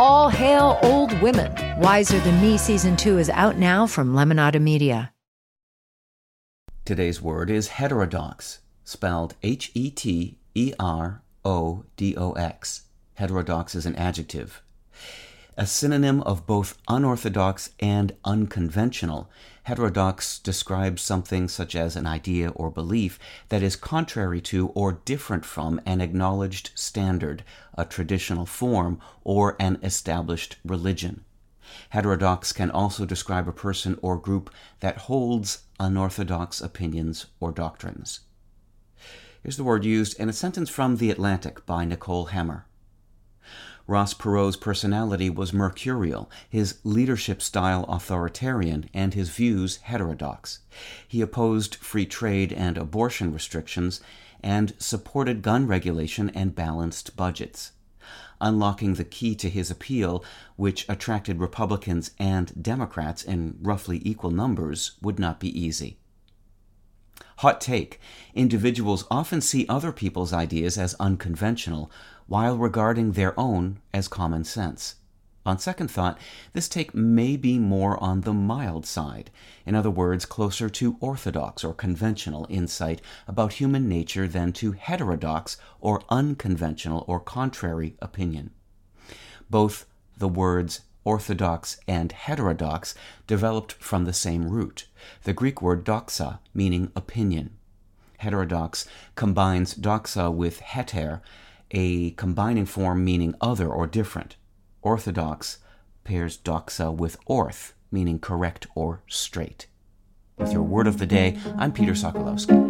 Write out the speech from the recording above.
All hail old women. Wiser Than Me season two is out now from Lemonada Media. Today's word is heterodox, spelled H E T E R O D O X. Heterodox is an adjective. A synonym of both unorthodox and unconventional, heterodox describes something such as an idea or belief that is contrary to or different from an acknowledged standard, a traditional form, or an established religion. Heterodox can also describe a person or group that holds unorthodox opinions or doctrines. Here's the word used in a sentence from The Atlantic by Nicole Hemmer. Ross Perot's personality was mercurial, his leadership style authoritarian, and his views heterodox. He opposed free trade and abortion restrictions and supported gun regulation and balanced budgets unlocking the key to his appeal, which attracted Republicans and Democrats in roughly equal numbers, would not be easy. Hot take individuals often see other people's ideas as unconventional while regarding their own as common sense. On second thought, this take may be more on the mild side, in other words, closer to orthodox or conventional insight about human nature than to heterodox or unconventional or contrary opinion. Both the words orthodox and heterodox developed from the same root, the Greek word doxa, meaning opinion. Heterodox combines doxa with heter, a combining form meaning other or different. Orthodox pairs doxa with orth, meaning correct or straight. With your word of the day, I'm Peter Sokolowski.